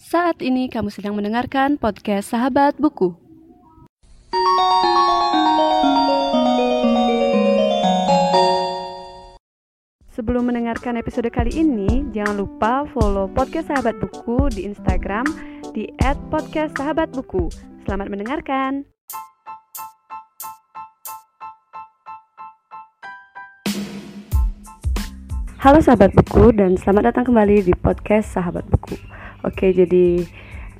Saat ini kamu sedang mendengarkan podcast Sahabat Buku. Sebelum mendengarkan episode kali ini, jangan lupa follow podcast Sahabat Buku di Instagram di @podcastsahabatbuku. Selamat mendengarkan. Halo sahabat buku dan selamat datang kembali di podcast Sahabat Buku. Oke, jadi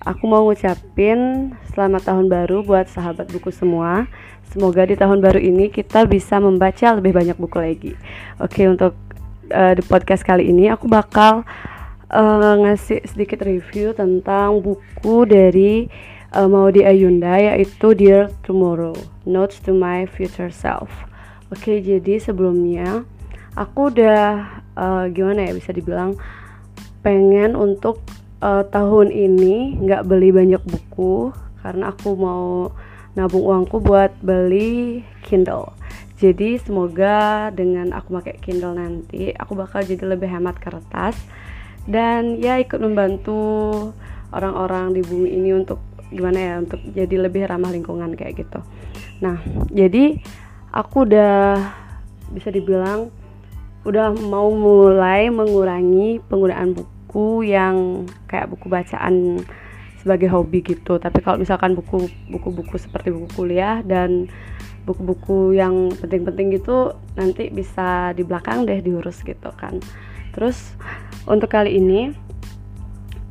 aku mau ngucapin selamat tahun baru buat sahabat buku semua. Semoga di tahun baru ini kita bisa membaca lebih banyak buku lagi. Oke, untuk uh, di podcast kali ini aku bakal uh, ngasih sedikit review tentang buku dari uh, Maudi Ayunda yaitu Dear Tomorrow, Notes to My Future Self. Oke, jadi sebelumnya aku udah uh, gimana ya bisa dibilang pengen untuk uh, tahun ini nggak beli banyak buku karena aku mau nabung uangku buat beli Kindle. Jadi semoga dengan aku pakai Kindle nanti aku bakal jadi lebih hemat kertas dan ya ikut membantu orang-orang di bumi ini untuk gimana ya untuk jadi lebih ramah lingkungan kayak gitu. Nah, jadi aku udah bisa dibilang udah mau mulai mengurangi penggunaan buku yang kayak buku bacaan sebagai hobi gitu. Tapi kalau misalkan buku buku-buku seperti buku kuliah dan buku-buku yang penting-penting gitu nanti bisa di belakang deh diurus gitu kan. Terus untuk kali ini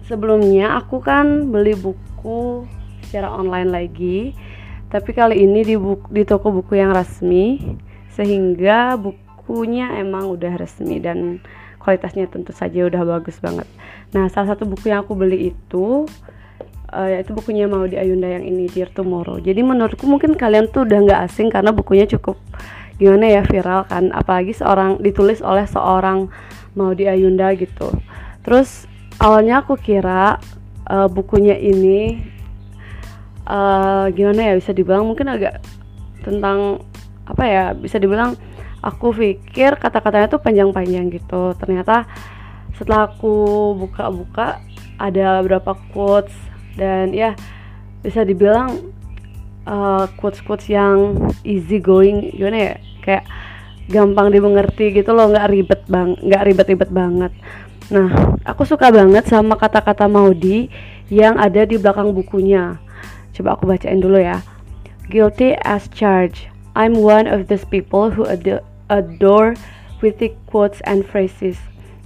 sebelumnya aku kan beli buku secara online lagi. Tapi kali ini di buku, di toko buku yang resmi sehingga buku bukunya emang udah resmi dan kualitasnya tentu saja udah bagus banget. Nah, salah satu buku yang aku beli itu uh, yaitu bukunya mau di Ayunda yang ini Dear Tomorrow. Jadi menurutku mungkin kalian tuh udah nggak asing karena bukunya cukup gimana ya viral kan, apalagi seorang ditulis oleh seorang mau di Ayunda gitu. Terus awalnya aku kira uh, bukunya ini uh, gimana ya bisa dibilang mungkin agak tentang apa ya bisa dibilang aku pikir kata-katanya tuh panjang-panjang gitu. Ternyata setelah aku buka-buka ada beberapa quotes. Dan ya bisa dibilang uh, quotes-quotes yang easy going gimana ya kayak gampang dimengerti gitu loh nggak ribet bang nggak ribet-ribet banget. Nah aku suka banget sama kata-kata Maudi yang ada di belakang bukunya. Coba aku bacain dulu ya. Guilty as charged. I'm one of those people who ad adore witty quotes and phrases.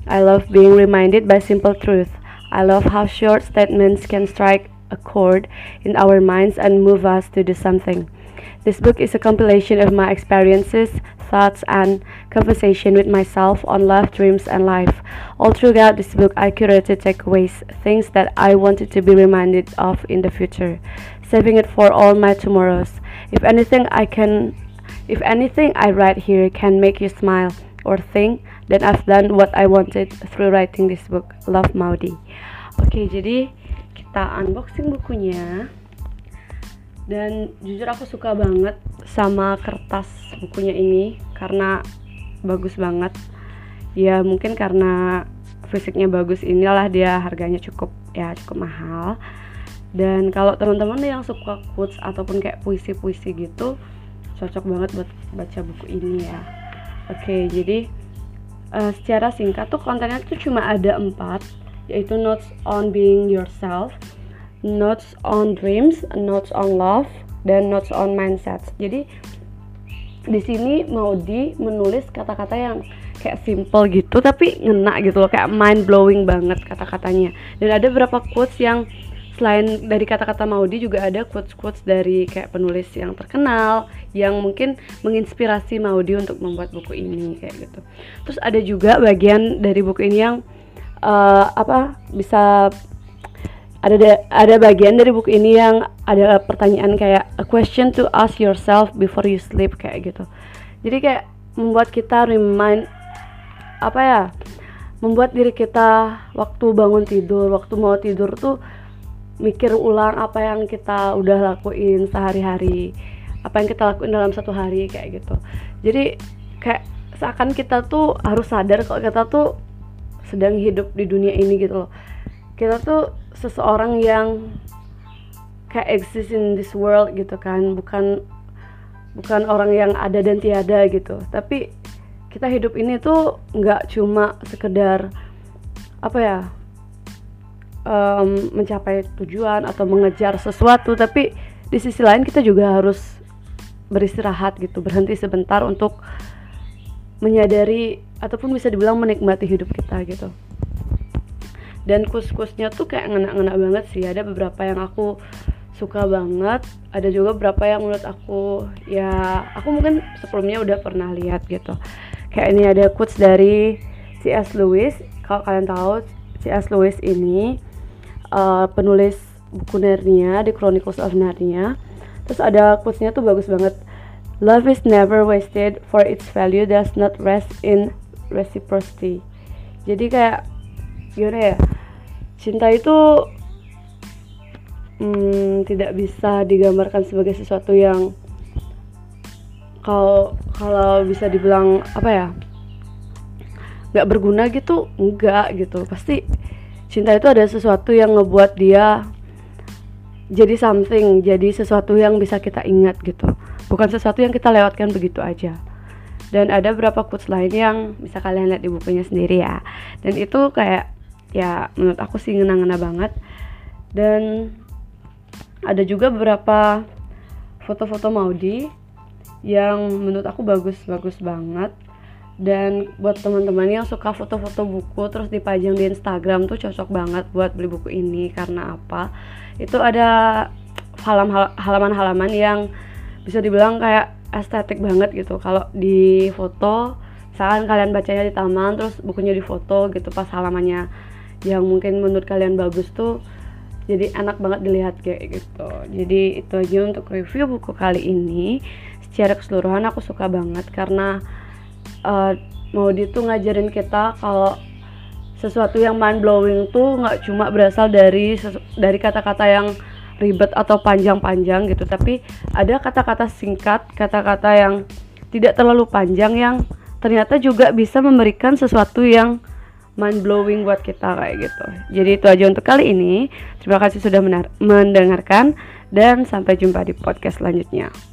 I love being reminded by simple truth. I love how short statements can strike a chord in our minds and move us to do something. This book is a compilation of my experiences, thoughts, and conversation with myself on love, dreams, and life. All throughout this book, I curated takeaways, things that I wanted to be reminded of in the future, saving it for all my tomorrows. If anything, I can If anything I write here can make you smile or think, then I've done what I wanted through writing this book. Love Maudi. Oke, okay, jadi kita unboxing bukunya. Dan jujur aku suka banget sama kertas bukunya ini karena bagus banget. Ya mungkin karena fisiknya bagus inilah dia harganya cukup ya cukup mahal. Dan kalau teman-teman yang suka quotes ataupun kayak puisi-puisi gitu, cocok banget buat baca buku ini ya. Oke jadi uh, secara singkat tuh kontennya tuh cuma ada empat yaitu notes on being yourself notes on dreams notes on love dan notes on mindsets. Jadi di sini Maudi menulis kata-kata yang kayak simple gitu tapi ngena gitu loh kayak mind blowing banget kata-katanya. Dan ada beberapa quotes yang selain dari kata-kata Maudi juga ada quotes-quotes dari kayak penulis yang terkenal yang mungkin menginspirasi Maudi untuk membuat buku ini kayak gitu. Terus ada juga bagian dari buku ini yang uh, apa bisa ada ada bagian dari buku ini yang ada pertanyaan kayak a question to ask yourself before you sleep kayak gitu. Jadi kayak membuat kita remind apa ya? Membuat diri kita waktu bangun tidur, waktu mau tidur tuh mikir ulang apa yang kita udah lakuin sehari-hari apa yang kita lakuin dalam satu hari kayak gitu. Jadi kayak seakan kita tuh harus sadar kalau kita tuh sedang hidup di dunia ini gitu loh. Kita tuh seseorang yang kayak exist in this world gitu kan bukan bukan orang yang ada dan tiada gitu. Tapi kita hidup ini tuh nggak cuma sekedar apa ya um, mencapai tujuan atau mengejar sesuatu tapi di sisi lain kita juga harus beristirahat gitu berhenti sebentar untuk menyadari ataupun bisa dibilang menikmati hidup kita gitu dan kus-kusnya tuh kayak ngena-ngena banget sih ada beberapa yang aku suka banget ada juga beberapa yang menurut aku ya aku mungkin sebelumnya udah pernah lihat gitu kayak ini ada quotes dari C.S. Lewis kalau kalian tahu C.S. Lewis ini uh, penulis buku Narnia di Chronicles of Narnia. Terus ada quotesnya tuh bagus banget. Love is never wasted for its value does not rest in reciprocity. Jadi kayak gimana ya cinta itu hmm, tidak bisa digambarkan sebagai sesuatu yang kalau kalau bisa dibilang apa ya nggak berguna gitu enggak gitu. Pasti cinta itu ada sesuatu yang ngebuat dia jadi something jadi sesuatu yang bisa kita ingat gitu. Bukan sesuatu yang kita lewatkan begitu aja. Dan ada beberapa quotes lain yang bisa kalian lihat di bukunya sendiri ya. Dan itu kayak ya menurut aku sih ngena-ngena banget. Dan ada juga beberapa foto-foto Maudi yang menurut aku bagus-bagus banget dan buat teman-teman yang suka foto-foto buku terus dipajang di Instagram tuh cocok banget buat beli buku ini. Karena apa? Itu ada halaman-halaman yang bisa dibilang kayak estetik banget gitu. Kalau di foto misalkan kalian bacanya di taman terus bukunya di foto gitu pas halamannya yang mungkin menurut kalian bagus tuh jadi enak banget dilihat kayak gitu. Jadi itu aja untuk review buku kali ini. Secara keseluruhan aku suka banget karena uh, Maudi tuh ngajarin kita kalau sesuatu yang mind blowing tuh nggak cuma berasal dari dari kata-kata yang ribet atau panjang-panjang gitu. Tapi ada kata-kata singkat kata-kata yang tidak terlalu panjang yang ternyata juga bisa memberikan sesuatu yang mind blowing buat kita kayak gitu. Jadi itu aja untuk kali ini. Terima kasih sudah mendengarkan dan sampai jumpa di podcast selanjutnya